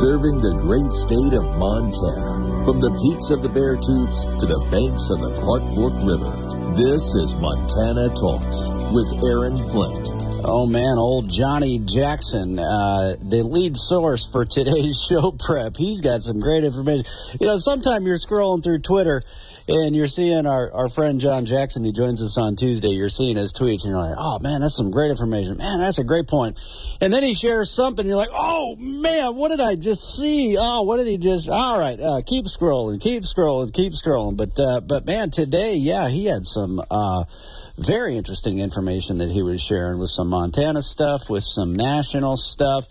serving the great state of Montana. From the peaks of the Bear Beartooths to the banks of the Clark Fork River, this is Montana Talks with Aaron Flint. Oh man, old Johnny Jackson, uh, the lead source for today's show prep. He's got some great information. You know, sometime you're scrolling through Twitter and you're seeing our, our friend John Jackson, who joins us on Tuesday, you're seeing his tweets, and you're like, oh man, that's some great information. Man, that's a great point. And then he shares something, you're like, oh man, what did I just see? Oh, what did he just? All right, uh, keep scrolling, keep scrolling, keep scrolling. But uh, but man, today, yeah, he had some. Uh, very interesting information that he was sharing with some Montana stuff, with some national stuff.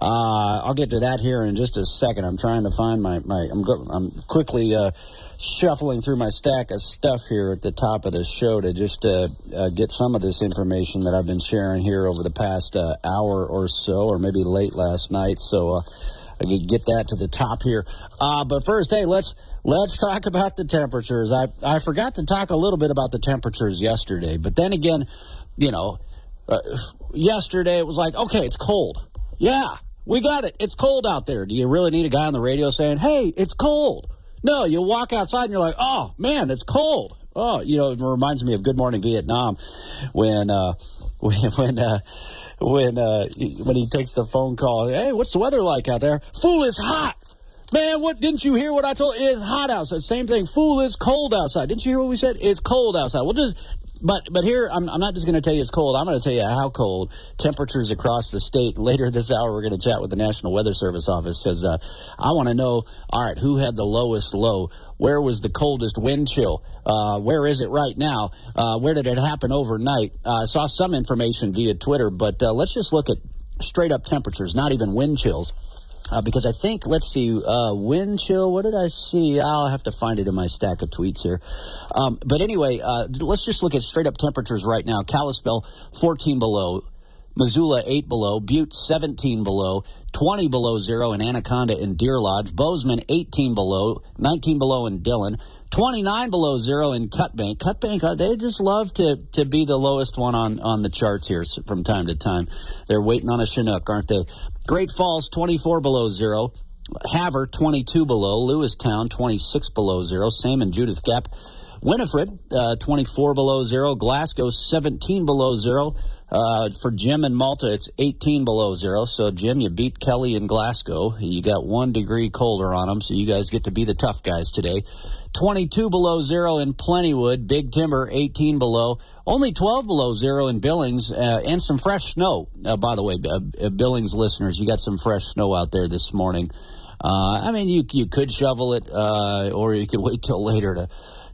Uh, I'll get to that here in just a second. I'm trying to find my, my I'm, go, I'm quickly uh, shuffling through my stack of stuff here at the top of the show to just uh, uh, get some of this information that I've been sharing here over the past uh, hour or so, or maybe late last night. So uh, I can get that to the top here. Uh, but first, hey, let's let's talk about the temperatures. I I forgot to talk a little bit about the temperatures yesterday, but then again, you know, uh, yesterday it was like, okay, it's cold. Yeah, we got it. It's cold out there. Do you really need a guy on the radio saying, "Hey, it's cold"? No, you walk outside and you're like, oh man, it's cold. Oh, you know, it reminds me of Good Morning Vietnam when uh, when when uh, when uh, when he takes the phone call. Hey, what's the weather like out there? Fool, it's hot. Man, what didn't you hear what I told? It's hot outside. Same thing. Fool, it's cold outside. Didn't you hear what we said? It's cold outside. Well, just but but here I'm, I'm not just going to tell you it's cold. I'm going to tell you how cold temperatures across the state. Later this hour, we're going to chat with the National Weather Service office because uh, I want to know. All right, who had the lowest low? Where was the coldest wind chill? Uh, where is it right now? Uh, where did it happen overnight? Uh, I saw some information via Twitter, but uh, let's just look at straight up temperatures, not even wind chills. Uh, because I think, let's see, uh, wind chill, what did I see? I'll have to find it in my stack of tweets here. Um, but anyway, uh, let's just look at straight up temperatures right now. Kalispell, 14 below. Missoula, 8 below. Butte, 17 below. 20 below zero in Anaconda and Deer Lodge. Bozeman, 18 below. 19 below in Dillon. 29 below zero in Cut Bank. Cutbank, uh, they just love to, to be the lowest one on, on the charts here from time to time. They're waiting on a Chinook, aren't they? Great Falls, 24 below zero. Havre, 22 below. Lewistown, 26 below zero. Same in Judith Gap. Winifred, uh, 24 below zero. Glasgow, 17 below zero. Uh, for Jim and Malta, it's 18 below zero. So, Jim, you beat Kelly in Glasgow. You got one degree colder on them, so you guys get to be the tough guys today. 22 below zero in Plentywood. Big Timber, 18 below. Only 12 below zero in Billings, uh, and some fresh snow. Uh, by the way, uh, uh, Billings listeners, you got some fresh snow out there this morning. Uh, I mean, you you could shovel it, or you could wait till later to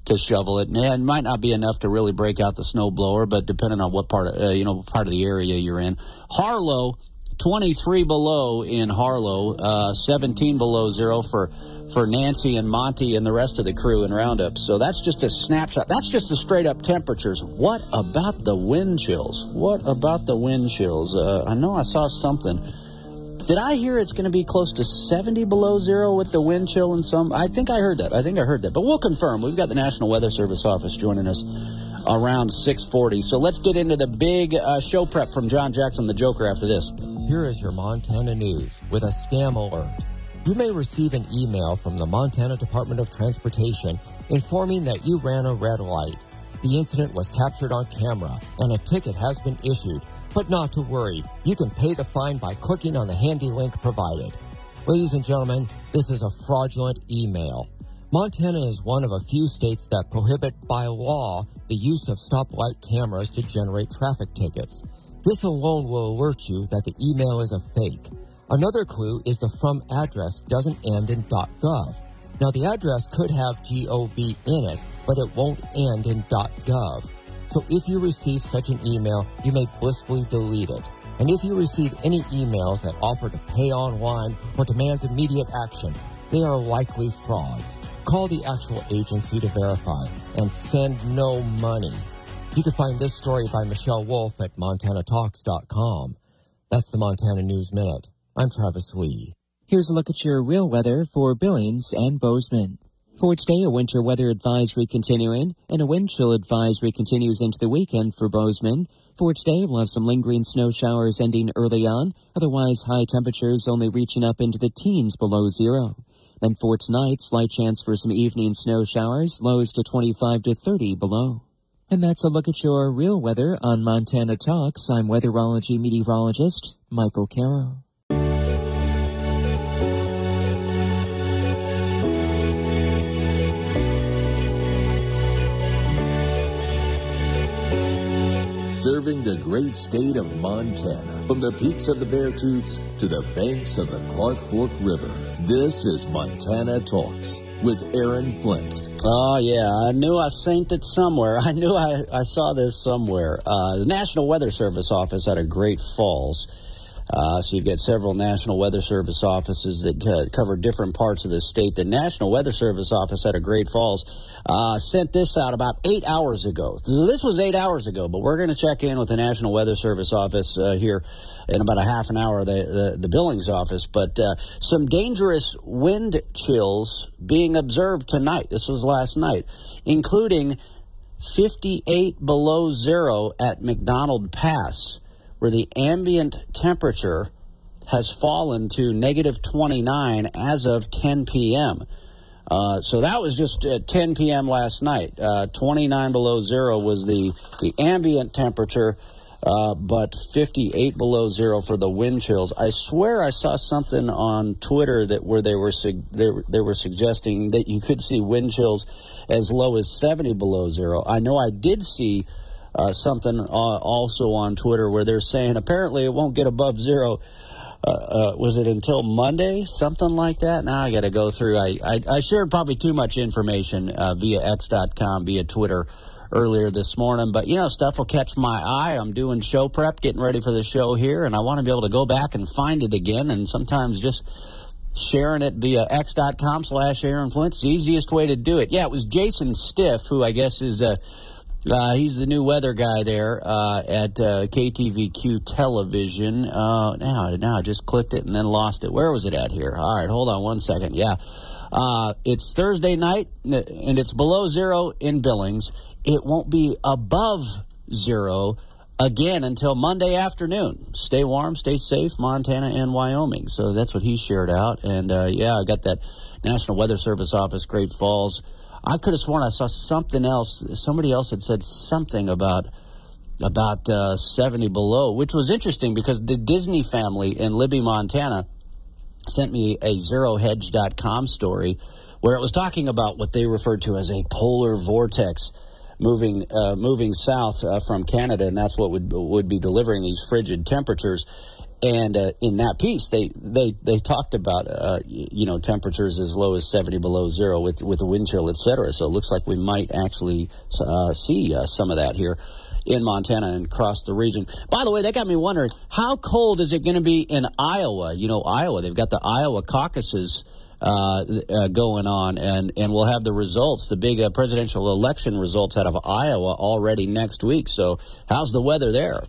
to shovel it. And it might not be enough to really break out the snow blower, but depending on what part, of, you know, part of the area you're in. Harlow, 23 below in Harlow, 17 below zero for for Nancy and Monty and the rest of the crew in Roundup. So that's just a snapshot. That's just the straight up temperatures. What about the wind chills? What about the wind chills? Uh, I know I saw something. Did I hear it's going to be close to 70 below zero with the wind chill and some? I think I heard that. I think I heard that. But we'll confirm. We've got the National Weather Service office joining us around 640. So let's get into the big uh, show prep from John Jackson, the Joker, after this. Here is your Montana news with a scam alert. You may receive an email from the Montana Department of Transportation informing that you ran a red light. The incident was captured on camera and a ticket has been issued. But not to worry, you can pay the fine by clicking on the handy link provided. Ladies and gentlemen, this is a fraudulent email. Montana is one of a few states that prohibit by law the use of stoplight cameras to generate traffic tickets. This alone will alert you that the email is a fake. Another clue is the from address doesn't end in .gov. Now the address could have .gov in it, but it won't end in .gov. So if you receive such an email, you may blissfully delete it. And if you receive any emails that offer to pay online or demands immediate action, they are likely frauds. Call the actual agency to verify and send no money. You can find this story by Michelle Wolf at montanatalks.com. That's the Montana News Minute. I'm Travis Lee. Here's a look at your real weather for Billings and Bozeman. For today, a winter weather advisory continuing and a wind chill advisory continues into the weekend for Bozeman. For today, we'll have some lingering snow showers ending early on, otherwise high temperatures only reaching up into the teens below zero. Then for tonight, slight chance for some evening snow showers, lows to 25 to 30 below. And that's a look at your real weather on Montana Talks. I'm weatherology meteorologist Michael Caro. Serving the great state of Montana from the peaks of the Beartooths to the banks of the Clark Fork River. This is Montana Talks with Aaron Flint. Oh, yeah. I knew I synced it somewhere. I knew I, I saw this somewhere. Uh, the National Weather Service office out of Great Falls uh, so you've got several National Weather Service offices that cover different parts of the state. The National Weather Service office out of Great Falls uh, sent this out about eight hours ago. This was eight hours ago, but we're going to check in with the National Weather Service office uh, here in about a half an hour, the, the, the Billings office. But uh, some dangerous wind chills being observed tonight. This was last night, including 58 below zero at MacDonald Pass where the ambient temperature has fallen to negative 29 as of 10 p.m. Uh, so that was just at 10 p.m. last night. Uh, 29 below zero was the, the ambient temperature, uh, but 58 below zero for the wind chills. I swear I saw something on Twitter that where they were they, they were suggesting that you could see wind chills as low as 70 below zero. I know I did see uh, something uh, also on Twitter where they're saying apparently it won't get above zero. Uh, uh was it until Monday, something like that? Now I got to go through. I, I, I, shared probably too much information uh, via X.com, via Twitter earlier this morning, but you know, stuff will catch my eye. I'm doing show prep, getting ready for the show here, and I want to be able to go back and find it again, and sometimes just sharing it via x.com slash Aaron Flint. It's the easiest way to do it. Yeah, it was Jason Stiff, who I guess is a uh, he's the new weather guy there uh, at uh, KTVQ Television. Uh, now, now I just clicked it and then lost it. Where was it at here? All right, hold on one second. Yeah, uh, it's Thursday night and it's below zero in Billings. It won't be above zero again until Monday afternoon. Stay warm, stay safe, Montana and Wyoming. So that's what he shared out. And uh, yeah, I got that National Weather Service office, Great Falls. I could have sworn I saw something else. Somebody else had said something about about uh, 70 below, which was interesting because the Disney family in Libby, Montana, sent me a zerohedge.com story where it was talking about what they referred to as a polar vortex moving uh, moving south uh, from Canada, and that's what would would be delivering these frigid temperatures. And uh, in that piece, they they they talked about uh, you know temperatures as low as 70 below zero with with the wind chill, et cetera. So it looks like we might actually uh, see uh, some of that here in Montana and across the region. By the way, that got me wondering how cold is it going to be in Iowa? You know, Iowa, they've got the Iowa caucuses. Uh, uh, going on, and, and we'll have the results, the big presidential election results out of Iowa already next week. So, how's the weather there?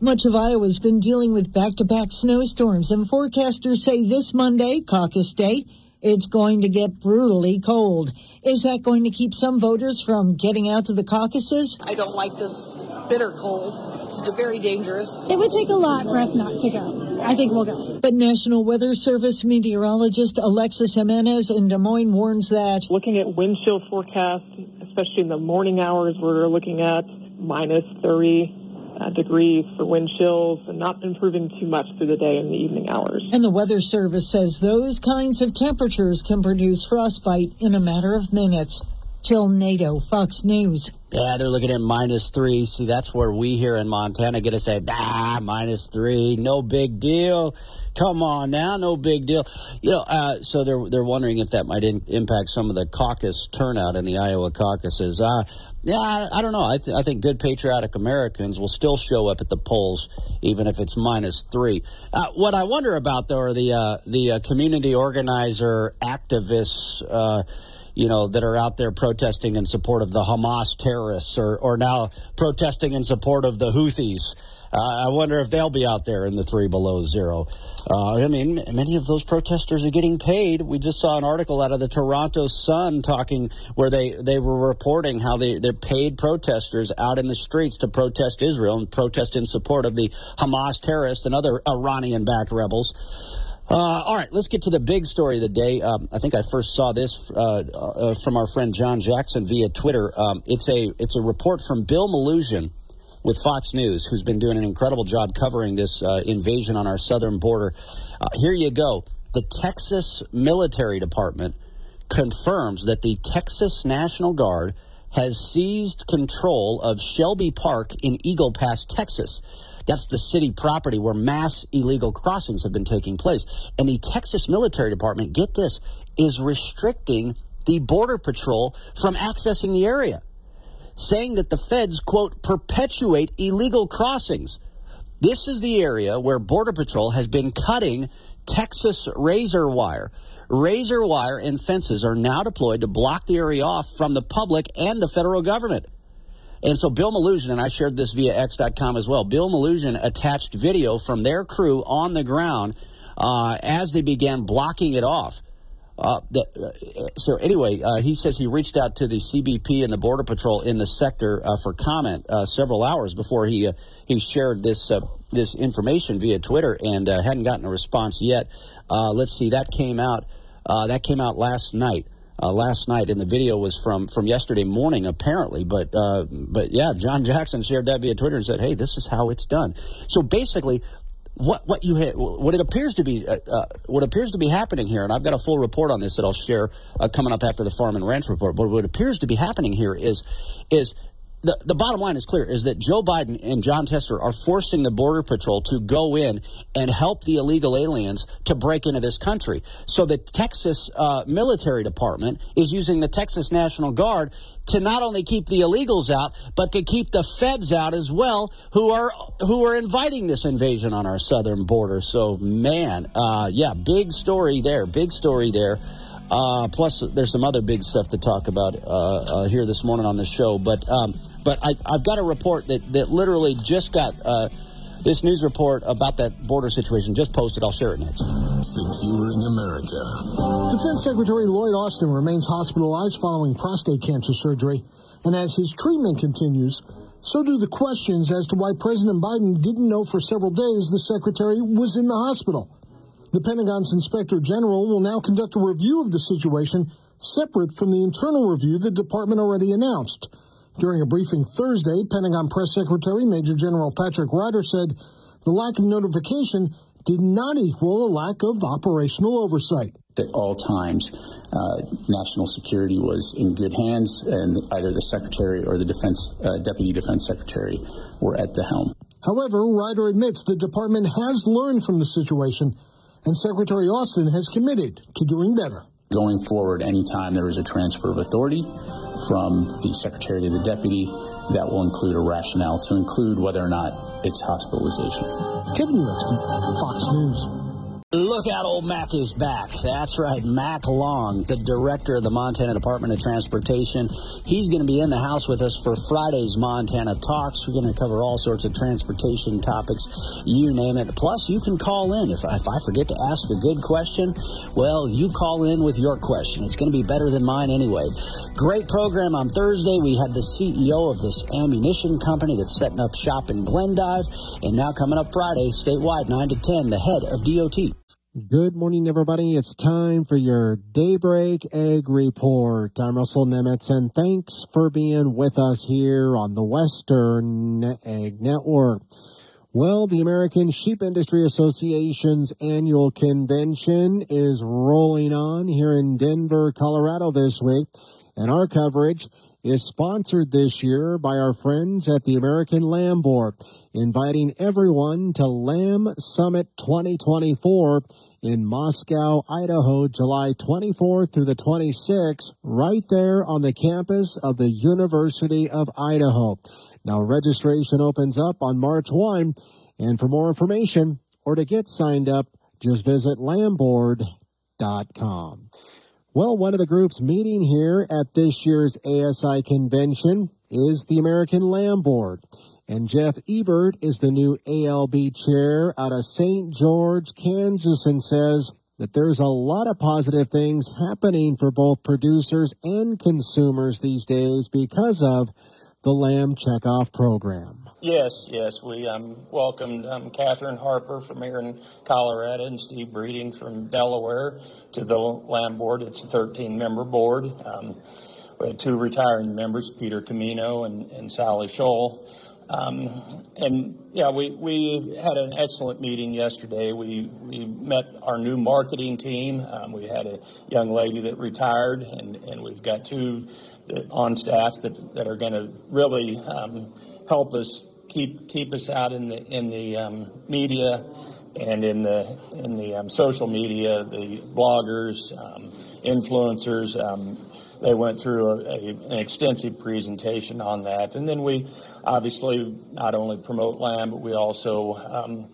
Much of Iowa's been dealing with back to back snowstorms, and forecasters say this Monday, caucus day, it's going to get brutally cold. Is that going to keep some voters from getting out to the caucuses? I don't like this bitter cold. It's very dangerous. It would take a lot for us not to go. I think we'll go. But National Weather Service meteorologist Alexis Jimenez in Des Moines warns that looking at wind chill forecasts, especially in the morning hours, we're looking at minus 30 uh, degrees for wind chills and not improving too much through the day and the evening hours. And the Weather Service says those kinds of temperatures can produce frostbite in a matter of minutes. Jill Nato, Fox News. Yeah, they're looking at minus three. See, that's where we here in Montana get to say, ah, minus three, no big deal. Come on now, no big deal. You know, uh, so they're they're wondering if that might in, impact some of the caucus turnout in the Iowa caucuses. Uh, yeah, I, I don't know. I, th- I, think good patriotic Americans will still show up at the polls, even if it's minus three. Uh, what I wonder about, though, are the uh, the uh, community organizer activists. You know, that are out there protesting in support of the Hamas terrorists, or, or now protesting in support of the Houthis. Uh, I wonder if they'll be out there in the three below zero. Uh, I mean, many of those protesters are getting paid. We just saw an article out of the Toronto Sun talking where they, they were reporting how they, they're paid protesters out in the streets to protest Israel and protest in support of the Hamas terrorists and other Iranian backed rebels. Uh, all right, let's get to the big story of the day. Um, I think I first saw this uh, uh, from our friend John Jackson via Twitter. Um, it's a it's a report from Bill Melugin with Fox News, who's been doing an incredible job covering this uh, invasion on our southern border. Uh, here you go. The Texas Military Department confirms that the Texas National Guard has seized control of Shelby Park in Eagle Pass, Texas. That's the city property where mass illegal crossings have been taking place. And the Texas Military Department, get this, is restricting the Border Patrol from accessing the area, saying that the feds, quote, perpetuate illegal crossings. This is the area where Border Patrol has been cutting Texas razor wire. Razor wire and fences are now deployed to block the area off from the public and the federal government. And so Bill Melugin, and I shared this via X.com as well, Bill Melugin attached video from their crew on the ground uh, as they began blocking it off. Uh, uh, so anyway, uh, he says he reached out to the CBP and the Border Patrol in the sector uh, for comment uh, several hours before he he shared this this information via Twitter and hadn't gotten a response yet. let's see, that came out that came out last night uh, last night, and the video was from from yesterday morning, apparently. But uh, but yeah, John Jackson shared that via Twitter and said, "Hey, this is how it's done." So basically, what what you ha- what it appears to be uh, uh, what appears to be happening here, and I've got a full report on this that I'll share uh, coming up after the farm and ranch report. But what appears to be happening here is is the, the bottom line is clear is that Joe Biden and Jon Tester are forcing the Border Patrol to go in and help the illegal aliens to break into this country. So the Texas uh, Military Department is using the Texas National Guard to not only keep the illegals out, but to keep the feds out as well, who are who are inviting this invasion on our southern border. So, man, uh, yeah, big story there, big story there. Uh, plus, there's some other big stuff to talk about uh, uh, here this morning on the show. But um, but I, have got a report that, that literally just got uh, this news report about that border situation just posted. I'll share it next. Securing America. Defense Secretary Lloyd Austin remains hospitalized following prostate cancer surgery. And as his treatment continues, so do the questions as to why President Biden didn't know for several days the secretary was in the hospital. The Pentagon's inspector general will now conduct a review of the situation separate from the internal review the department already announced. During a briefing Thursday, Pentagon Press Secretary Major General Patrick Ryder said the lack of notification did not equal a lack of operational oversight. At all times, uh, national security was in good hands, and either the Secretary or the Defense uh, Deputy Defense Secretary were at the helm. However, Ryder admits the department has learned from the situation, and Secretary Austin has committed to doing better. Going forward, anytime there is a transfer of authority, from the secretary to the deputy. That will include a rationale to include whether or not it's hospitalization. Kevin Uretsky, Fox News. Look out, old Mack is back. That's right, Mack Long, the director of the Montana Department of Transportation. He's going to be in the house with us for Friday's Montana Talks. We're going to cover all sorts of transportation topics, you name it. Plus, you can call in. If, if I forget to ask a good question, well, you call in with your question. It's going to be better than mine anyway. Great program on Thursday. We had the CEO of this ammunition company that's setting up shop in Glendive. And now coming up Friday, statewide, 9 to 10, the head of DOT. Good morning, everybody. It's time for your Daybreak Ag Report. I'm Russell Nemetz, and thanks for being with us here on the Western Ag Network. Well, the American Sheep Industry Association's annual convention is rolling on here in Denver, Colorado this week, and our coverage is sponsored this year by our friends at the American Lamb Board, inviting everyone to Lamb Summit 2024 in Moscow, Idaho, July 24th through the 26th, right there on the campus of the University of Idaho. Now, registration opens up on March 1, and for more information or to get signed up, just visit lambboard.com. Well, one of the groups meeting here at this year's ASI convention is the American Lamb Board. And Jeff Ebert is the new ALB chair out of St. George, Kansas, and says that there's a lot of positive things happening for both producers and consumers these days because of the lamb checkoff program. Yes, yes. We um, welcomed um, Catherine Harper from here in Colorado and Steve Breeding from Delaware to the Lamb Board. It's a 13 member board. Um, we had two retiring members, Peter Camino and, and Sally Scholl. Um, and yeah, we, we had an excellent meeting yesterday. We, we met our new marketing team. Um, we had a young lady that retired, and, and we've got two on staff that, that are going to really um, help us keep keep us out in the in the um, media and in the in the um, social media. The bloggers, um, influencers they went through a, a, an extensive presentation on that. And then we obviously not only promote lamb, but we also um,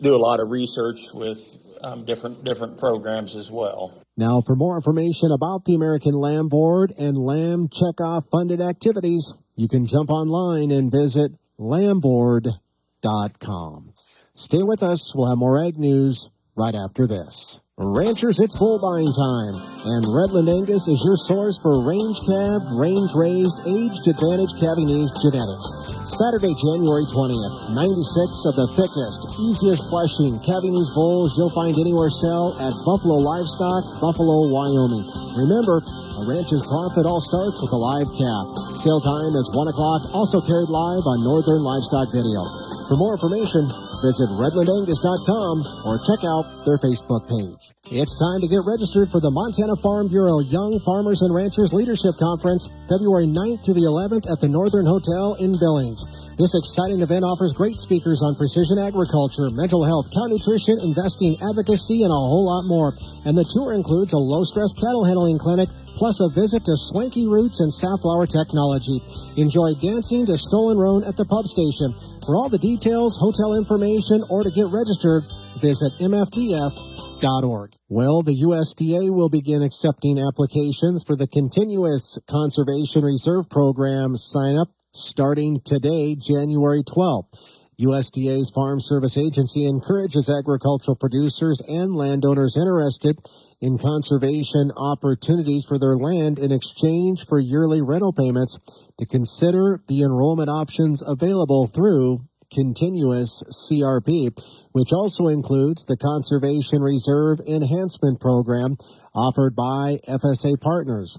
do a lot of research with um, different different programs as well. Now, for more information about the American Lamb Board and Lamb Checkoff funded activities, you can jump online and visit lambboard.com. Stay with us. We'll have more ag news right after this. Ranchers, it's bull buying time, and Redland Angus is your source for range calf, range raised, aged advantage Cavinese genetics. Saturday, January 20th, 96 of the thickest, easiest fleshing Cavinese bulls you'll find anywhere sell at Buffalo Livestock, Buffalo, Wyoming. Remember, a ranch's profit all starts with a live calf. Sale time is 1 o'clock, also carried live on Northern Livestock Video. For more information, visit redlandangus.com or check out their Facebook page. It's time to get registered for the Montana Farm Bureau Young Farmers and Ranchers Leadership Conference, February 9th through the 11th at the Northern Hotel in Billings. This exciting event offers great speakers on precision agriculture, mental health, cow nutrition, investing, advocacy, and a whole lot more. And the tour includes a low stress cattle handling clinic, plus a visit to Swanky Roots and Safflower Technology. Enjoy dancing to Stolen Roan at the pub station. For all the details, hotel information, or to get registered, visit mfbf.org. Well, the USDA will begin accepting applications for the Continuous Conservation Reserve Program sign up starting today, January 12th. USDA's Farm Service Agency encourages agricultural producers and landowners interested in conservation opportunities for their land in exchange for yearly rental payments to consider the enrollment options available through continuous CRP, which also includes the Conservation Reserve Enhancement Program offered by FSA partners.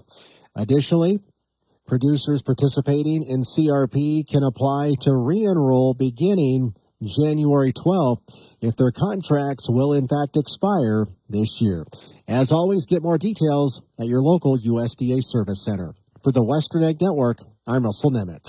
Additionally, Producers participating in CRP can apply to re-enroll beginning January 12th if their contracts will in fact expire this year. As always, get more details at your local USDA Service Center. For the Western Ag Network, I'm Russell Nemetz.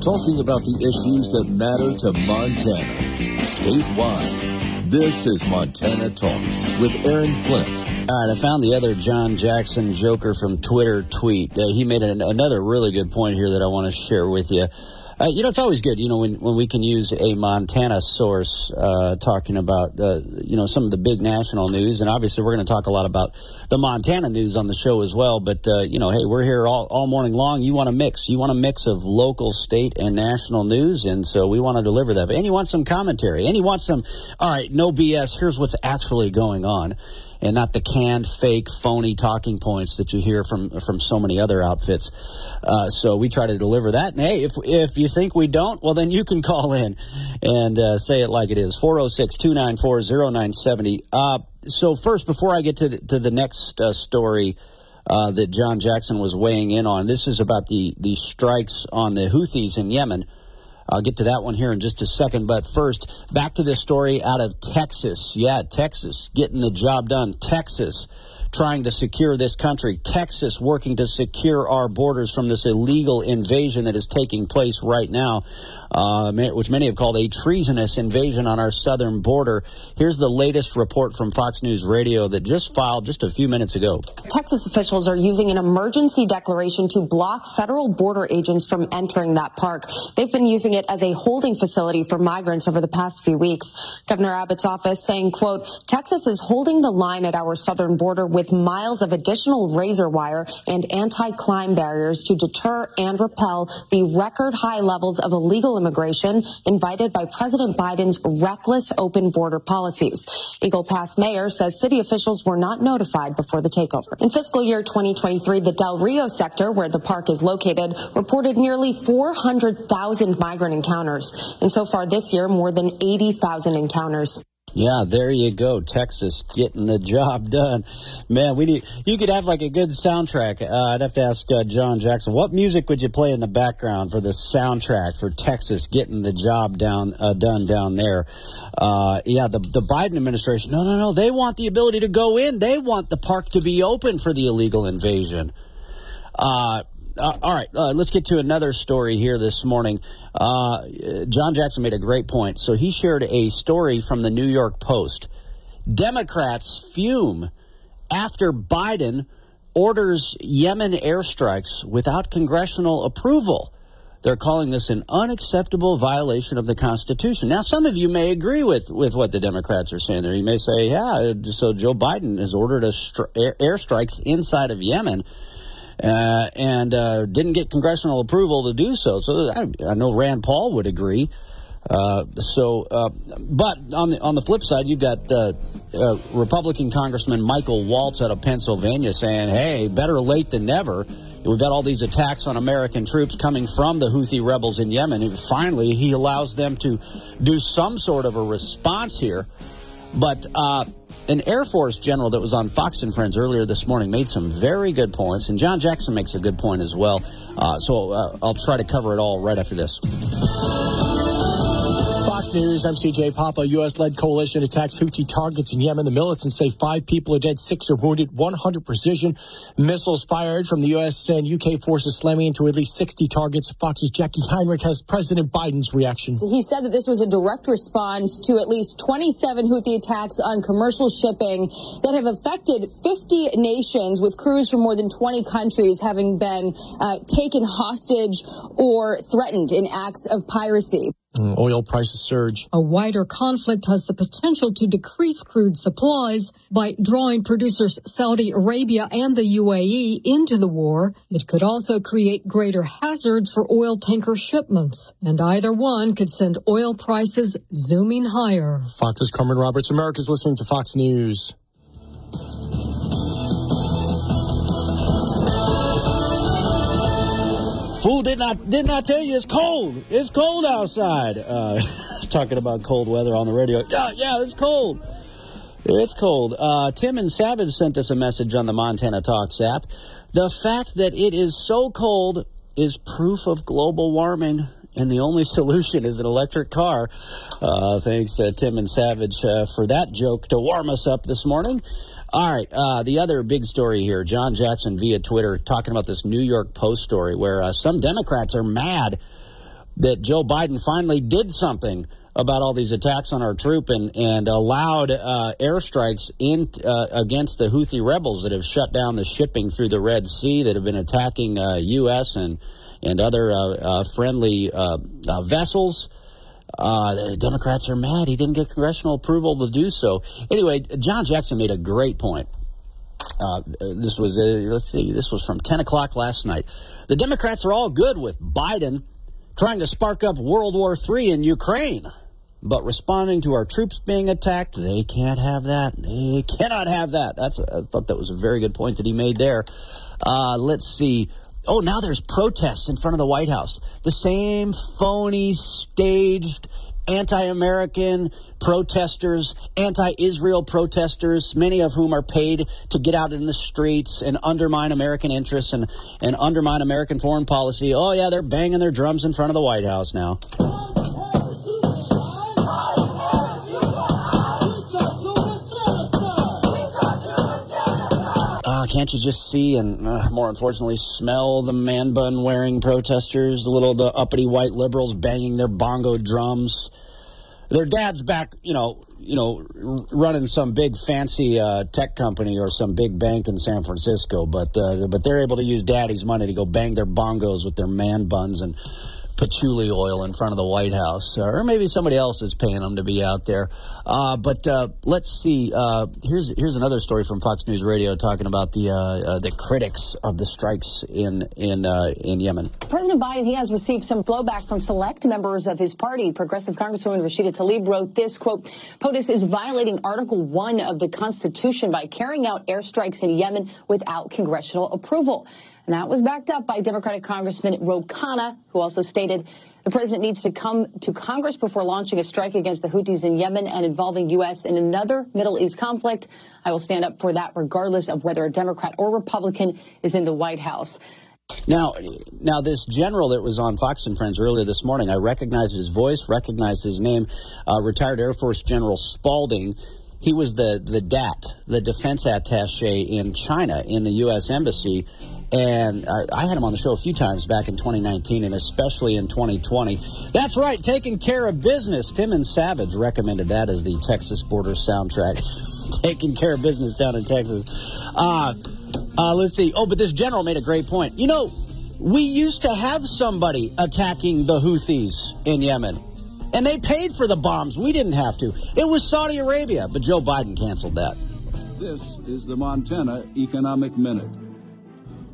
Talking about the issues that matter to Montana statewide. This is Montana Talks with Aaron Flint. All right, I found the other John Jackson Joker from Twitter tweet. Uh, he made an, another really good point here that I want to share with you. Uh, you know, it's always good, you know, when, when we can use a Montana source uh, talking about, uh, you know, some of the big national news. And obviously, we're going to talk a lot about the Montana news on the show as well. But, uh, you know, hey, we're here all, all morning long. You want a mix. You want a mix of local, state, and national news. And so we want to deliver that. And you want some commentary. And you want some, all right, no BS. Here's what's actually going on and not the canned, fake, phony talking points that you hear from from so many other outfits. Uh, so we try to deliver that. And hey, if if you think we don't, well then you can call in and uh, say it like it is. 406-294-0970. Uh, so first, before I get to the, to the next uh, story. Uh, that John Jackson was weighing in on. This is about the, the strikes on the Houthis in Yemen. I'll get to that one here in just a second. But first, back to this story out of Texas. Yeah, Texas getting the job done. Texas trying to secure this country. Texas working to secure our borders from this illegal invasion that is taking place right now uh, which many have called a treasonous invasion on our southern border. Here's the latest report from Fox News Radio that just filed just a few minutes ago. Texas officials are using an emergency declaration to block federal border agents from entering that park. They've been using it as a holding facility for migrants over the past few weeks. Governor Abbott's office saying, quote, Texas is holding the line at our southern border with miles of additional razor wire and anti-climb barriers to deter and repel the record high levels of illegal immigration invited by President Biden's reckless open border policies. Eagle Pass mayor says city officials were not notified before the takeover. In fiscal year 2023, the Del Rio sector, where the park is located, reported nearly 400,000 migrant encounters. And so far this year, more than 80,000 encounters. Yeah, there you go. Texas getting the job done. Man, we need, you could have like a good soundtrack. Uh, I'd have to ask uh, John Jackson, what music would you play in the background for the soundtrack for Texas getting the job down, uh, done down there? Uh, yeah, the, the Biden administration, no, no, no. They want the ability to go in. They want the park to be open for the illegal invasion. Uh, all right, uh, let's get to another story here this morning. Uh, John Jackson made a great point. So he shared a story from the New York Post. Democrats fume after Biden orders Yemen airstrikes without congressional approval. They're calling this an unacceptable violation of the Constitution. Now, some of you may agree with, with what the Democrats are saying there. You may say, yeah, so Joe Biden has ordered stri- airstrikes inside of Yemen uh, and uh, didn't get congressional approval to do so. So I, I know Rand Paul would agree. Uh, so, uh, but on the on the flip side, you've got uh, uh, Republican Congressman Michael Waltz out of Pennsylvania saying, "Hey, better late than never." We've got all these attacks on American troops coming from the Houthi rebels in Yemen. And finally, he allows them to do some sort of a response here. But an Air Force general that was on Fox and Friends earlier this morning made some very good points, and John Jackson makes a good point as well. Uh, so uh, I'll try to cover it all right after this. News, I'm CJ Papa. U.S.-led coalition attacks Houthi targets in Yemen. The militants say five people are dead, six are wounded. 100 precision missiles fired from the U.S. and U.K. forces slamming into at least 60 targets. Fox's Jacqui Heinrich has President Biden's reaction. He said that this was a direct response to at least 27 Houthi attacks on commercial shipping that have affected 50 nations, with crews from more than 20 countries having been uh, taken hostage or threatened in acts of piracy. Mm, oil prices surge. A wider conflict has the potential to decrease crude supplies by drawing producers Saudi Arabia and the UAE into the war. It could also create greater hazards for oil tanker shipments, and either one could send oil prices zooming higher. Fox's Carmen Roberts. America's listening to Fox News. Fool did not did not I tell you it's cold. It's cold outside. Uh, talking about cold weather on the radio. Yeah, yeah, it's cold. It's cold. Uh, Tim and Savage sent us a message on the Montana Talks app. The fact that it is so cold is proof of global warming, and the only solution is an electric car. Uh, thanks, uh, Tim and Savage, uh, for that joke to warm us up this morning. All right. Uh, the other big story here John Jackson via Twitter talking about this New York Post story where uh, some Democrats are mad that Joe Biden finally did something about all these attacks on our troop and, and allowed uh, airstrikes in uh, against the Houthi rebels that have shut down the shipping through the Red Sea that have been attacking U.S. Uh, and and other uh, friendly vessels. Uh, the Democrats are mad he didn't get congressional approval to do so. Anyway, John Jackson made a great point. Uh, this was uh, let's see, this was from 10 o'clock last night. The Democrats are all good with Biden trying to spark up World War III in Ukraine, but responding to our troops being attacked, they can't have that. They cannot have that. That's I thought that was a very good point that he made there. Uh, let's see. Oh, now there's protests in front of the White House. The same phony, staged, anti American protesters, anti Israel protesters, many of whom are paid to get out in the streets and undermine American interests and, and undermine American foreign policy. Oh, yeah, they're banging their drums in front of the White House now. Can't you just see and uh, more unfortunately smell the man bun wearing protesters, the little the uppity white liberals banging their bongo drums? Their dad's back, you know, you know, running some big fancy uh, tech company or some big bank in San Francisco, but uh, but they're able to use daddy's money to go bang their bongos with their man buns and patchouli oil in front of the White House, or maybe somebody else is paying them to be out there. Uh, but uh, let's see. Uh, here's here's another story from Fox News Radio talking about the uh, uh, the critics of the strikes in in uh, in Yemen. President Biden he has received some blowback from select members of his party. Progressive Congresswoman Rashida Tlaib wrote this quote: "POTUS is violating Article One of the Constitution by carrying out airstrikes in Yemen without congressional approval." And that was backed up by Democratic Congressman Ro Khanna, who also stated the president needs to come to Congress before launching a strike against the Houthis in Yemen and involving U.S. in another Middle East conflict. I will stand up for that regardless of whether a Democrat or Republican is in the White House. Now, now this general that was on Fox and Friends earlier this morning, I recognized his voice, recognized his name, uh, retired Air Force General Spalding. He was the, the DAT, the defense attache in China in the U.S. Embassy. And I, I, had him on the show a few times back in 2019 and especially in 2020. That's right, taking care of business. Tim and Savage recommended that as the Texas border soundtrack. taking care of business down in Texas. Uh, uh, let's see. Oh, but this general made a great point. You know, we used to have somebody attacking the Houthis in Yemen. And they paid for the bombs. We didn't have to. It was Saudi Arabia, but Joe Biden canceled that. This is the Montana Economic Minute.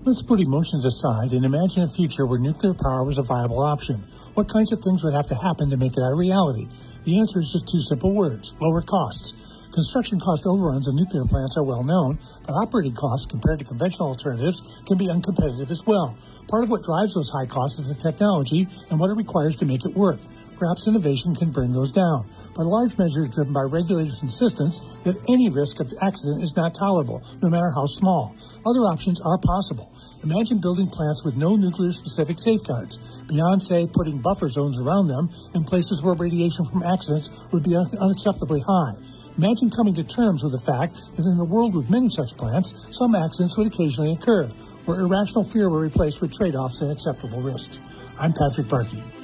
Let's put emotions aside and imagine a future where nuclear power was a viable option. What kinds of things would have to happen to make that a reality? The answer is just two simple words lower costs. Construction cost overruns on nuclear plants are well known, but operating costs compared to conventional alternatives can be uncompetitive as well. Part of what drives those high costs is the technology and what it requires to make it work. Perhaps innovation can bring those down, but a large measure is driven by regulators' insistence that any risk of accident is not tolerable, no matter how small. Other options are possible. Imagine building plants with no nuclear specific safeguards, beyond, say, putting buffer zones around them in places where radiation from accidents would be un- unacceptably high. Imagine coming to terms with the fact that in a world with many such plants, some accidents would occasionally occur, where irrational fear were replaced with trade offs and acceptable risks. I'm Patrick Barkey.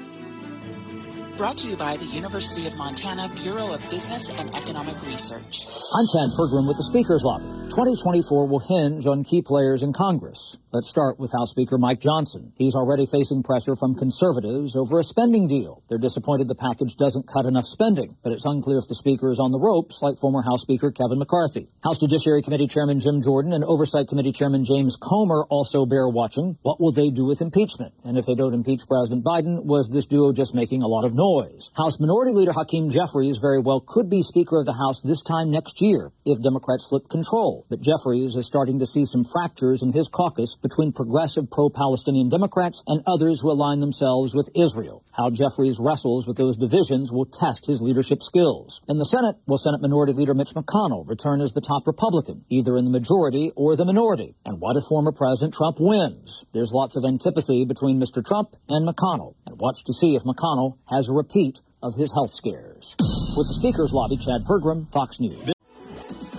Brought to you by the University of Montana Bureau of Business and Economic Research. I'm Chad Pergram with the Speaker's Lobby. 2024 will hinge on key players in Congress. Let's start with House Speaker Mike Johnson. He's already facing pressure from conservatives over a spending deal. They're disappointed the package doesn't cut enough spending, but it's unclear if the Speaker is on the ropes like former House Speaker Kevin McCarthy. House Judiciary Committee Chairman Jim Jordan and Oversight Committee Chairman James Comer also bear watching. What will they do with impeachment? And if they don't impeach President Biden, was this duo just making a lot of noise? House Minority Leader Hakeem Jeffries very well could be Speaker of the House this time next year if Democrats flip control. But Jeffries is starting to see some fractures in his caucus between progressive pro-Palestinian Democrats and others who align themselves with Israel. How Jeffries wrestles with those divisions will test his leadership skills. In the Senate, will Senate Minority Leader Mitch McConnell return as the top Republican, either in the majority or the minority? And what if former President Trump wins? There's lots of antipathy between Mr. Trump and McConnell. And watch to see if McConnell has a repeat of his health scares. With the Speaker's Lobby, Chad Pergram, Fox News.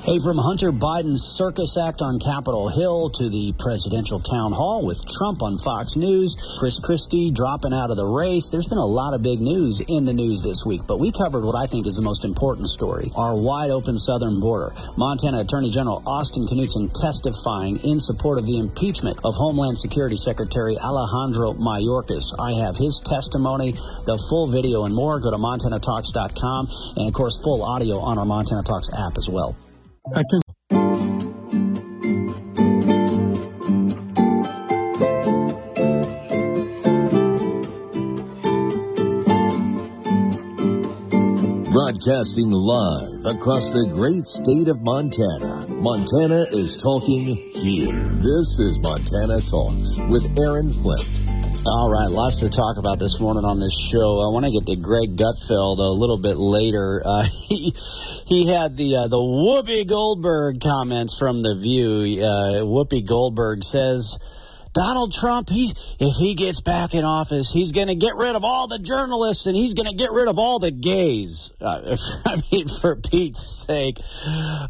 Hey, from Hunter Biden's circus act on Capitol Hill to the presidential town hall with Trump on Fox News, Chris Christie dropping out of the race. There's been a lot of big news in the news this week, but we covered what I think is the most important story our wide open southern border. Montana Attorney General Austin Knudsen testifying in support of the impeachment of Homeland Security Secretary Alejandro Mayorkas. I have his testimony, the full video, and more. Go to MontanaTalks.com, and of course, full audio on our Montana Talks app as well. I think. Broadcasting live across the great state of Montana. Montana is talking here. This is Montana Talks with Aaron Flint. All right, lots to talk about this morning on this show. I want to get to Greg Gutfeld a little bit later. Uh, he he had the uh, the Whoopi Goldberg comments from the View. Uh, Whoopi Goldberg says Donald Trump, he if he gets back in office, he's going to get rid of all the journalists and he's going to get rid of all the gays. Uh, I mean, for Pete's sake.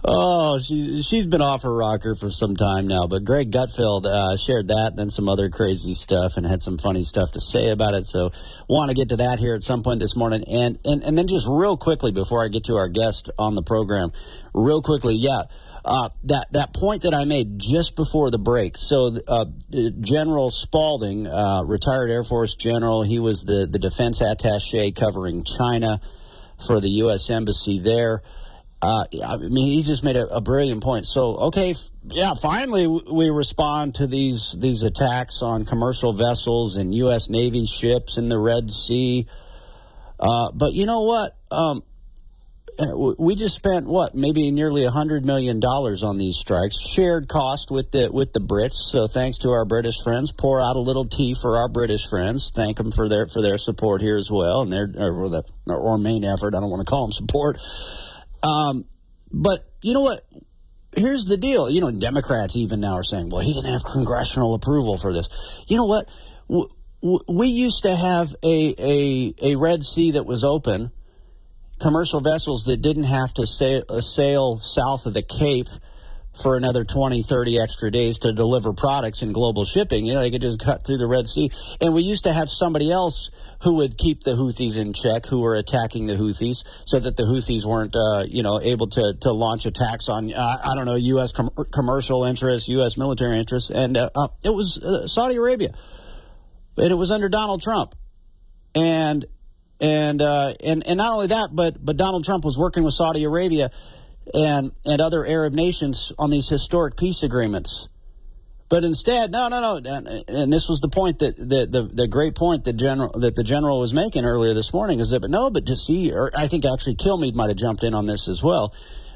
Oh, she she's been off her rocker for some time now. But Greg Gutfeld uh, shared that and then some other crazy stuff and had some funny stuff to say about it. So, want to get to that here at some point this morning. And and and then just real quickly before I get to our guest on the program, real quickly, yeah uh, that that point that I made just before the break. So, uh, General Spalding, uh, retired Air Force general, he was the the defense attaché covering China for the U.S. Embassy there. Uh, I mean, he just made a, a brilliant point. So, okay, f- yeah, finally we respond to these these attacks on commercial vessels and U.S. Navy ships in the Red Sea. Uh, but you know what? Um, we just spent what maybe nearly hundred million dollars on these strikes, shared cost with the with the Brits. So thanks to our British friends, pour out a little tea for our British friends. Thank them for their for their support here as well, and their or, the, or main effort. I don't want to call them support. Um, but you know what? Here's the deal. You know, Democrats even now are saying, "Well, he didn't have congressional approval for this." You know what? We used to have a a, a Red Sea that was open commercial vessels that didn't have to sail, uh, sail south of the Cape for another 20, 30 extra days to deliver products in global shipping. You know, they could just cut through the Red Sea. And we used to have somebody else who would keep the Houthis in check, who were attacking the Houthis, so that the Houthis weren't, uh, you know, able to, to launch attacks on, uh, I don't know, U.S. Com- commercial interests, U.S. military interests. And uh, uh, it was uh, Saudi Arabia. And it was under Donald Trump. And and uh, and and not only that, but but Donald Trump was working with Saudi Arabia and and other Arab nations on these historic peace agreements. But instead, no, no, no, and, this was the point that the, the the great point that general that the general was making earlier this morning is that, but no, but to see, or I think actually Kilmeade might have jumped in on this as well.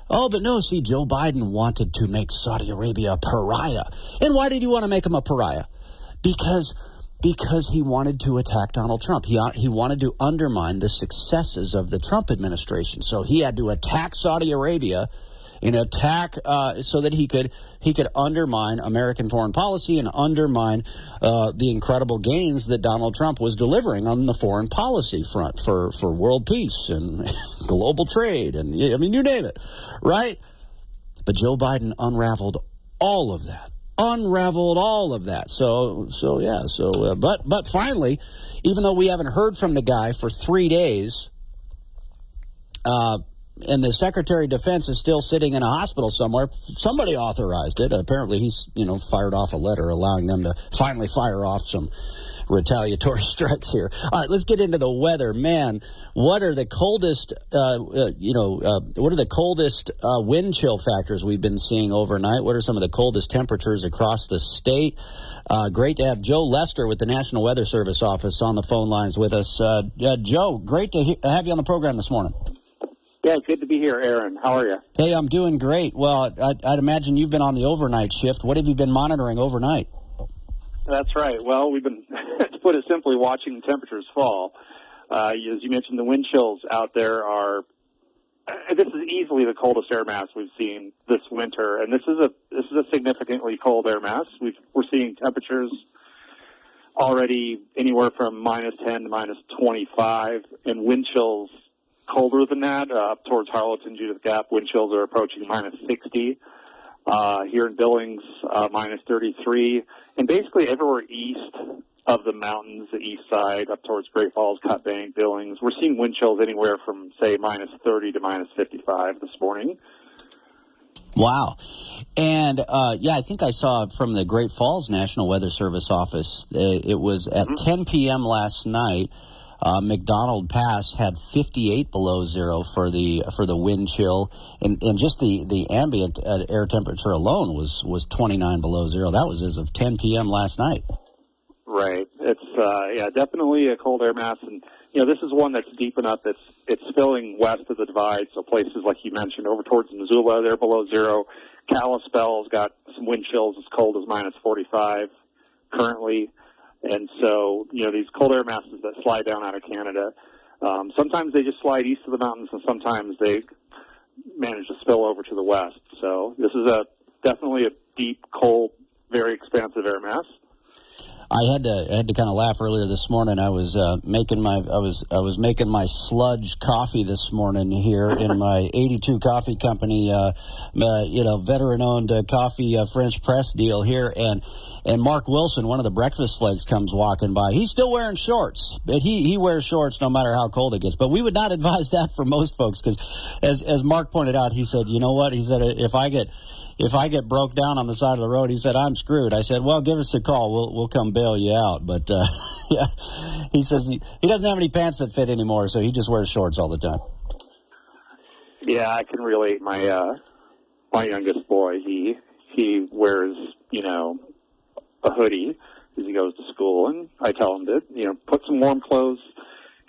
Oh, but no, see, Joe Biden wanted to make Saudi Arabia a pariah, and why did he want to make him a pariah? Because because he wanted to attack Donald Trump. He, he wanted to undermine the successes of the Trump administration. So he had to attack Saudi Arabia and attack uh, so that he could he could undermine American foreign policy and undermine uh, the incredible gains that Donald Trump was delivering on the foreign policy front for, for world peace and global trade and I mean you name it, right? But Joe Biden unraveled all of that unraveled all of that. So, so yeah. So, uh, but but finally, even though we haven't heard from the guy for three days, uh, and the Secretary of Defense is still sitting in a hospital somewhere. Somebody authorized it. Apparently, he's you know fired off a letter allowing them to finally fire off some retaliatory strikes here. All right, let's get into the weather. Man, what are the coldest, uh, uh, you know, uh, what are the coldest uh, wind chill factors we've been seeing overnight? What are some of the coldest temperatures across the state? Uh, great to have Joe Lester with the National Weather Service office on the phone lines with us. Uh, Joe, great to he- have you on the program this morning. Yeah, good to be here, Aaron. How are you? Hey, I'm doing great. Well, I'd, I'd imagine you've been on the overnight shift. What have you been monitoring overnight? That's right. Well, we've been, to put it simply, watching temperatures fall. Uh, as you mentioned, the wind chills out there are. Uh, this is easily the coldest air mass we've seen this winter, and this is a this is a significantly cold air mass. we are seeing temperatures already anywhere from minus 10 to minus 25, and wind chills colder than that. Uh, up towards Harlowton, Judith Gap, wind chills are approaching minus 60. Uh, here in Billings, uh, minus 33 and basically everywhere east of the mountains, the east side, up towards Great Falls, Cut Bank, Billings, we're seeing wind chills anywhere from say minus 30 to minus 55 this morning. Wow. And uh, yeah, I think I saw from the Great Falls National Weather Service office, uh, it was at mm-hmm. 10 p.m. last night. Uh, MacDonald Pass had 58 below zero for the for the wind chill, and, and just the the ambient uh, air temperature alone was was 29 below zero. That was as of 10 p.m. last night. Right. It's uh, yeah, definitely a cold air mass, and you know this is one that's deep enough. It's it's spilling west of the divide, so places like you mentioned over towards Missoula, they're below zero. Kalispell's got some wind chills as cold as minus 45 currently. And so, you know, these cold air masses that slide down out of Canada, um, sometimes they just slide east of the mountains, and sometimes they manage to spill over to the west. So this is a definitely a deep, cold, very expansive air mass. I had to I had to kind of laugh earlier this morning. I was uh, making my I was I was making my sludge coffee this morning here in my 82 Coffee Company, uh, uh, you know, veteran owned uh, coffee uh, French press deal here, and and Mark Wilson, one of the breakfast flakes, comes walking by. He's still wearing shorts, but he he wears shorts no matter how cold it gets. But we would not advise that for most folks because, as as Mark pointed out, he said, you know what? He said if I get if I get broke down on the side of the road, he said, I'm screwed. I said, well, give us a call. We'll, we'll come bail you out. But, uh, yeah, he says he, he doesn't have any pants that fit anymore, so he just wears shorts all the time. Yeah, I can relate. My, uh, my youngest boy, he, he wears, you know, a hoodie as he goes to school, and I tell him to, you know, put some warm clothes,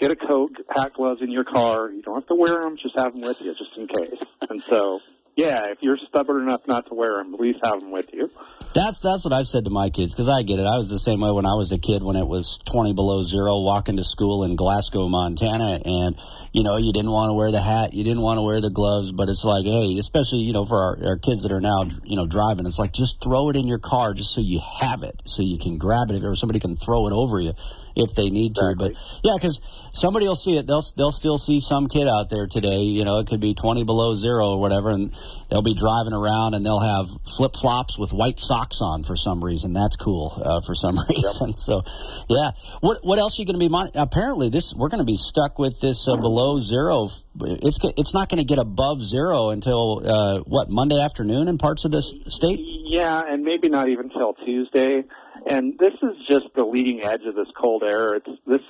get a coat, pack gloves in your car. You don't have to wear them, just have them with you, just in case. And so yeah, if you're stubborn enough not to wear them, at least have them with you. That's that's what I've said to my kids because I get it. I was the same way when I was a kid when it was 20 below zero, walking to school in Glasgow, Montana, and you know you didn't want to wear the hat, you didn't want to wear the gloves, but it's like, hey, especially you know for our, our kids that are now you know driving, it's like just throw it in your car just so you have it, so you can grab it, or somebody can throw it over you if they need to. But yeah, because somebody will see it. They'll they'll still see some kid out there today. You know, it could be 20 below zero or whatever, and they'll be driving around and they'll have flip flops with white socks on for some reason. That's cool uh, for some reason. Yep. So, yeah. What what else are you going to be? Mon- Apparently, this we're going to be stuck with this uh, below zero. It's it's not going to get above zero until uh, what Monday afternoon in parts of this state. Yeah, and maybe not even till Tuesday. And this is just the leading edge of this cold air. It's this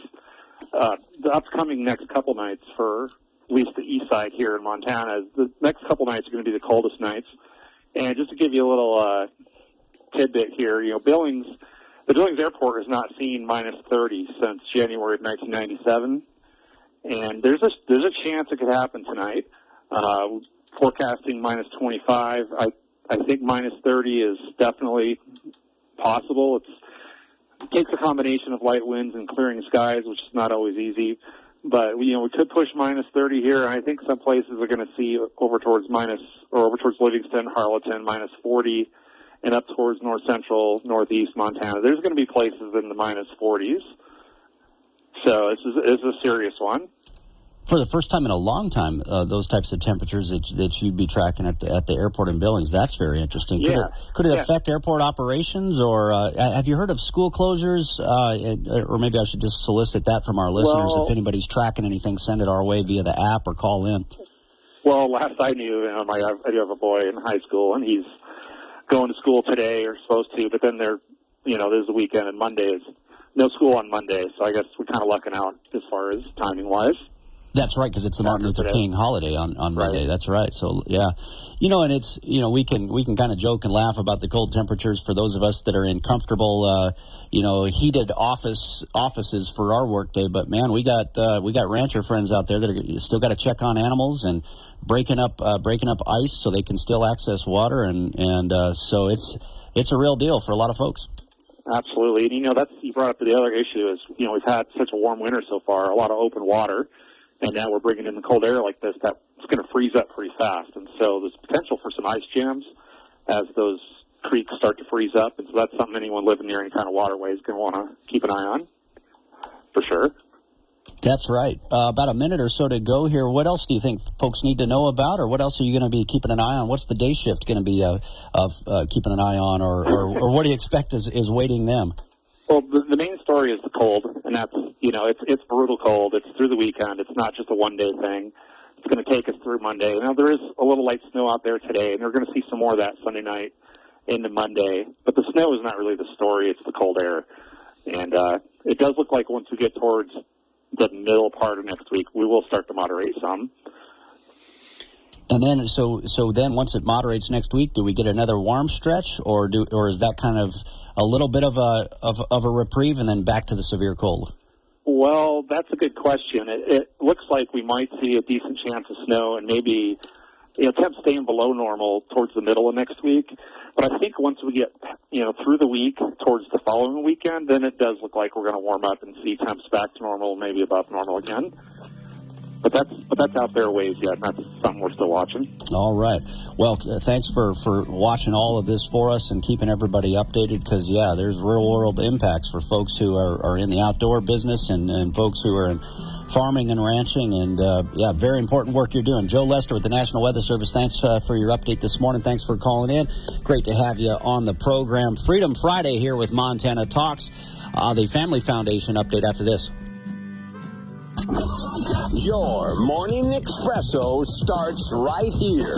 uh, the upcoming next couple nights for at least the east side here in Montana. The next couple nights are going to be the coldest nights. And just to give you a little uh, tidbit here, you know, Billings, the Billings Airport has not seen minus 30 since January of 1997, and there's a there's a chance it could happen tonight. Uh, forecasting minus 25. I I think minus 30 is definitely possible. It's, it takes a combination of light winds and clearing skies, which is not always easy. But you know, we could push minus 30 here, I think some places are going to see over towards minus or over towards Livingston, Harlowton, minus 40, and up towards north central, northeast Montana. There's going to be places in the minus 40s. So this is, this is a serious one for the first time in a long time, uh, those types of temperatures that, that you'd be tracking at the at the airport in Billings. That's very interesting. Could yeah. it, could it yeah. affect airport operations, or uh, have you heard of school closures? Uh, or maybe I should just solicit that from our listeners. Well, if anybody's tracking anything, send it our way via the app or call in. Well, last I knew, you know, my, I do have a boy in high school, and he's going to school today or supposed to, but then they're, you know, there's the weekend, and Monday is no school on Monday, so I guess we're kind of lucking out as far as timing wise. That's right, because it's the Martin Luther King holiday on on Monday. That's right. So yeah, you know, and it's you know we can we can kind of joke and laugh about the cold temperatures for those of us that are in comfortable, uh, you know, heated office offices for our workday. But man, we got uh, we got rancher friends out there that are still got to check on animals and breaking up uh, breaking up ice so they can still access water, and and uh, so it's it's a real deal for a lot of folks. Absolutely, and you know that's you brought up the other issue is you know we've had such a warm winter so far, a lot of open water and now we're bringing in the cold air like this, that's going to freeze up pretty fast. And so there's potential for some ice jams as those creeks start to freeze up. And so that's something anyone living near any kind of waterway is going to want to keep an eye on, for sure. That's right. Uh, about a minute or so to go here. What else do you think folks need to know about, or what else are you going to be keeping an eye on? What's the day shift going to be uh, of uh, keeping an eye on, or, or, or what do you expect is, is waiting them? Well, the, the main story is the cold, and that's you know it's it's brutal cold. It's through the weekend. It's not just a one day thing. It's going to take us through Monday. Now there is a little light snow out there today, and we're going to see some more of that Sunday night into Monday. But the snow is not really the story; it's the cold air, and uh, it does look like once we get towards the middle part of next week, we will start to moderate some. And then, so so then, once it moderates next week, do we get another warm stretch, or do or is that kind of a little bit of a of, of a reprieve, and then back to the severe cold? Well, that's a good question. It, it looks like we might see a decent chance of snow, and maybe you know temps staying below normal towards the middle of next week. But I think once we get you know through the week towards the following weekend, then it does look like we're going to warm up and see temps back to normal, maybe above normal again. But that's but that's out there ways yet. That's something we're still watching. All right. Well, uh, thanks for for watching all of this for us and keeping everybody updated. Because yeah, there's real world impacts for folks who are, are in the outdoor business and, and folks who are in farming and ranching. And uh, yeah, very important work you're doing. Joe Lester with the National Weather Service. Thanks uh, for your update this morning. Thanks for calling in. Great to have you on the program. Freedom Friday here with Montana Talks. Uh, the Family Foundation update after this. Your morning espresso starts right here.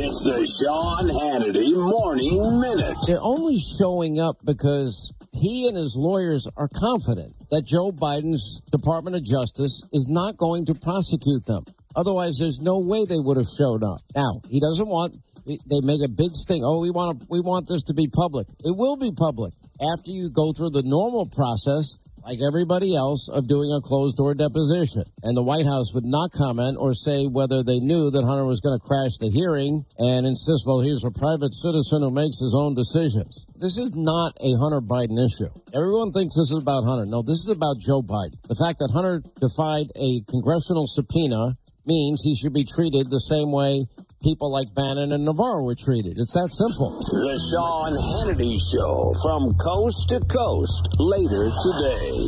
It's the Sean Hannity Morning Minute. They're only showing up because he and his lawyers are confident that Joe Biden's Department of Justice is not going to prosecute them. Otherwise, there's no way they would have showed up. Now, he doesn't want. They make a big sting. Oh, we want to, we want this to be public. It will be public after you go through the normal process like everybody else, of doing a closed door deposition. And the White House would not comment or say whether they knew that Hunter was going to crash the hearing and insist, well, he's a private citizen who makes his own decisions. This is not a Hunter Biden issue. Everyone thinks this is about Hunter. No, this is about Joe Biden. The fact that Hunter defied a congressional subpoena means he should be treated the same way people like Bannon and Navarro were treated. It's that simple. The Sean Hannity Show from coast to coast later today.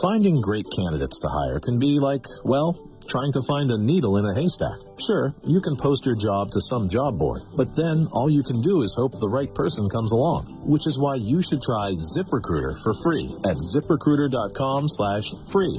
Finding great candidates to hire can be like, well, trying to find a needle in a haystack. Sure, you can post your job to some job board, but then all you can do is hope the right person comes along, which is why you should try ZipRecruiter for free at ziprecruiter.com slash free.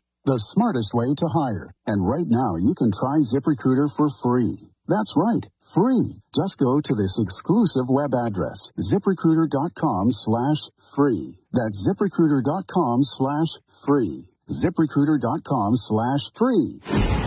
the smartest way to hire. And right now, you can try ZipRecruiter for free. That's right, free. Just go to this exclusive web address, ziprecruiter.com slash free. That's ziprecruiter.com slash free. ziprecruiter.com slash free.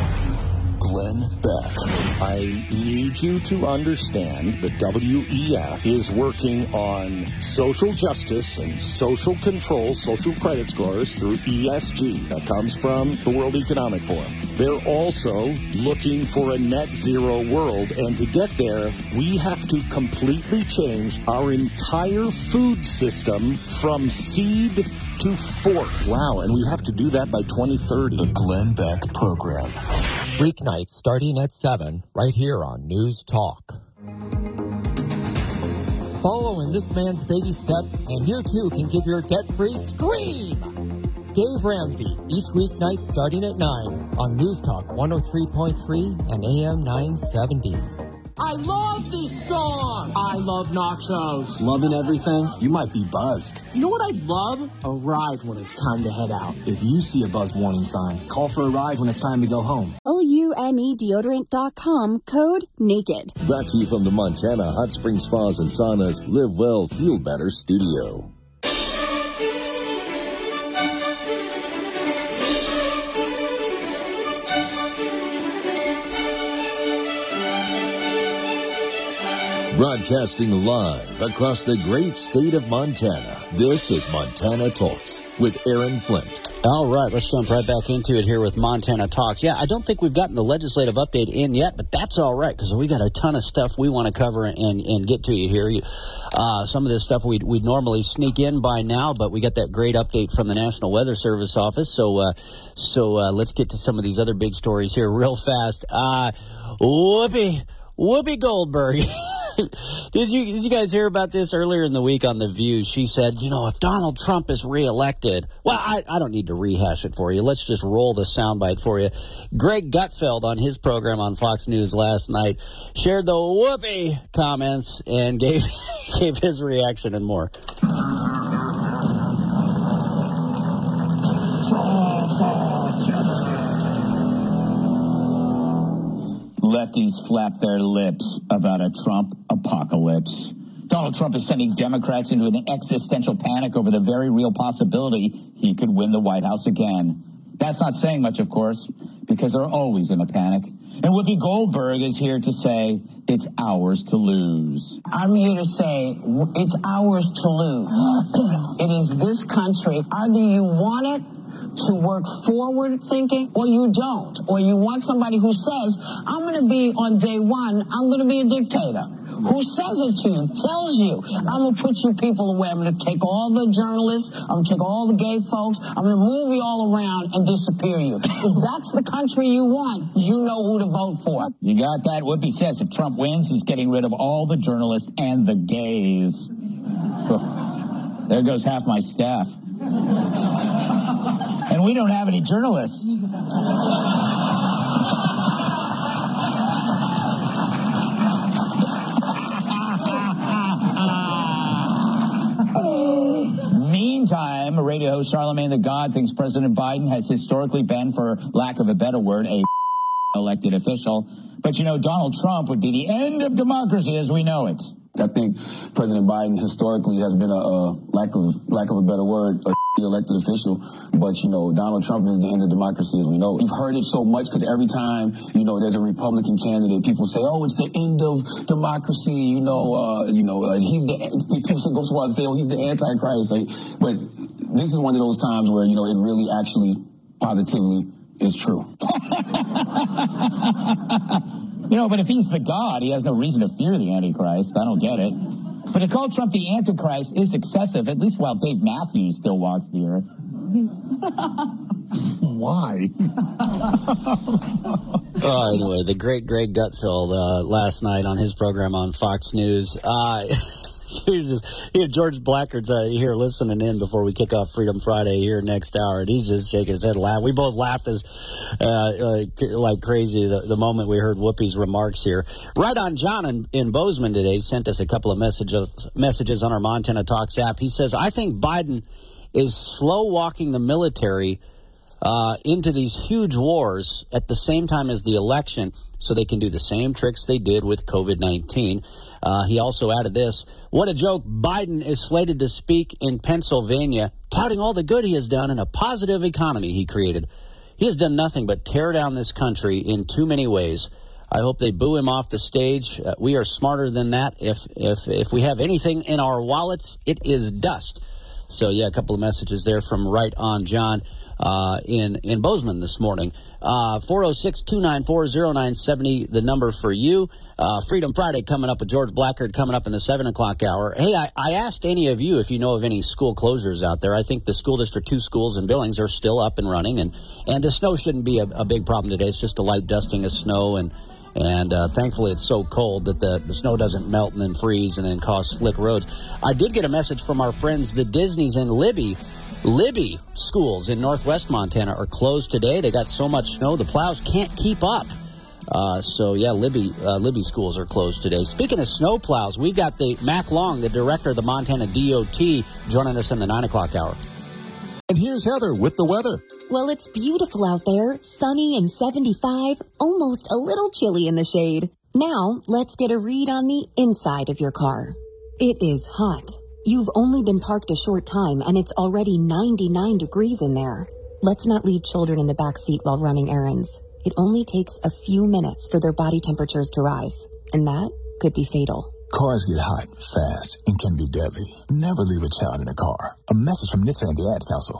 Glenn Beck. I need you to understand that WEF is working on social justice and social control, social credit scores through ESG. That comes from the World Economic Forum. They're also looking for a net zero world. And to get there, we have to completely change our entire food system from seed to fork. Wow. And we have to do that by 2030. The Glenn Beck Program. Weeknights starting at 7, right here on News Talk. Follow in this man's baby steps, and you too can give your debt free scream! Dave Ramsey, each weeknight starting at 9 on News Talk 103.3 and AM 970. I love this song. I love nachos. Loving everything? You might be buzzed. You know what I'd love? A ride when it's time to head out. If you see a buzz warning sign, call for a ride when it's time to go home. O-U-M-E deodorant.com code NAKED. Brought to you from the Montana Hot Spring Spas and Saunas Live Well, Feel Better studio. Broadcasting live across the great state of Montana. This is Montana Talks with Aaron Flint. All right, let's jump right back into it here with Montana Talks. Yeah, I don't think we've gotten the legislative update in yet, but that's all right because we got a ton of stuff we want to cover and, and get to you here. Uh, some of this stuff we'd, we'd normally sneak in by now, but we got that great update from the National Weather Service office. So, uh, so uh, let's get to some of these other big stories here real fast. Uh, Whoopi, Whoopi Goldberg. did you did you guys hear about this earlier in the week on the View? She said, you know, if Donald Trump is reelected, well, I, I don't need to rehash it for you. Let's just roll the soundbite for you. Greg Gutfeld on his program on Fox News last night shared the Whoopi comments and gave gave his reaction and more. Lefties flap their lips about a Trump apocalypse. Donald Trump is sending Democrats into an existential panic over the very real possibility he could win the White House again. That's not saying much, of course, because they're always in a panic. And Whoopi Goldberg is here to say it's ours to lose. I'm here to say it's ours to lose. it is this country. Uh, Either you want it to work forward thinking or you don't. Or you want somebody who says, I'm going to be on day one, I'm going to be a dictator. Who says it to you, tells you, I'm going to put you people away. I'm going to take all the journalists, I'm going to take all the gay folks, I'm going to move you all around and disappear you. If that's the country you want, you know who to vote for. You got that? Whoopi says if Trump wins, he's getting rid of all the journalists and the gays. There goes half my staff. We don't have any journalists. Meantime, radio host Charlemagne the God thinks President Biden has historically been, for lack of a better word, a elected official. But you know, Donald Trump would be the end of democracy as we know it. I think President Biden historically has been a, a lack of lack of a better word, a elected official. But you know, Donald Trump is the end of democracy we know. you've heard it so much because every time you know there's a Republican candidate, people say, "Oh, it's the end of democracy." You know, uh, you know, he's the people go so say, "Oh, he's the antichrist." Like, but this is one of those times where you know it really actually positively is true. You know, but if he's the God, he has no reason to fear the Antichrist. I don't get it. But to call Trump the Antichrist is excessive, at least while Dave Matthews still walks the earth. Why? oh, anyway, the great Greg Gutfeld uh, last night on his program on Fox News. Uh, just, you know, George Blackard's uh, here listening in before we kick off Freedom Friday here next hour, and he's just shaking his head, laughing. We both laughed as uh, like, like crazy the, the, moment we heard Whoopi's remarks here. Right on, John in, in Bozeman today sent us a couple of messages messages on our Montana Talks app. He says, "I think Biden is slow walking the military." Uh, into these huge wars at the same time as the election so they can do the same tricks they did with COVID 19. Uh, he also added this What a joke. Biden is slated to speak in Pennsylvania, touting all the good he has done in a positive economy he created. He has done nothing but tear down this country in too many ways. I hope they boo him off the stage. Uh, we are smarter than that. If, if, if we have anything in our wallets, it is dust. So, yeah, a couple of messages there from Right On John uh, in, in Bozeman this morning. Uh, 406 294 0970, the number for you. Uh, Freedom Friday coming up with George Blackard coming up in the 7 o'clock hour. Hey, I, I, asked any of you if you know of any school closures out there. I think the school district, two schools in Billings, are still up and running, and, and the snow shouldn't be a, a big problem today. It's just a light dusting of snow and and uh, thankfully, it's so cold that the, the snow doesn't melt and then freeze and then cause slick roads. I did get a message from our friends, the Disneys in Libby, Libby schools in northwest Montana are closed today. They got so much snow, the plows can't keep up. Uh, so yeah, Libby uh, Libby schools are closed today. Speaking of snow plows, we've got the Mack Long, the director of the Montana DOT, joining us in the nine o'clock hour. And here's Heather with the weather. Well, it's beautiful out there, sunny and 75, almost a little chilly in the shade. Now, let's get a read on the inside of your car. It is hot. You've only been parked a short time and it's already 99 degrees in there. Let's not leave children in the back seat while running errands. It only takes a few minutes for their body temperatures to rise, and that could be fatal. Cars get hot fast and can be deadly. Never leave a child in a car. A message from NHTSA and the Ad Council.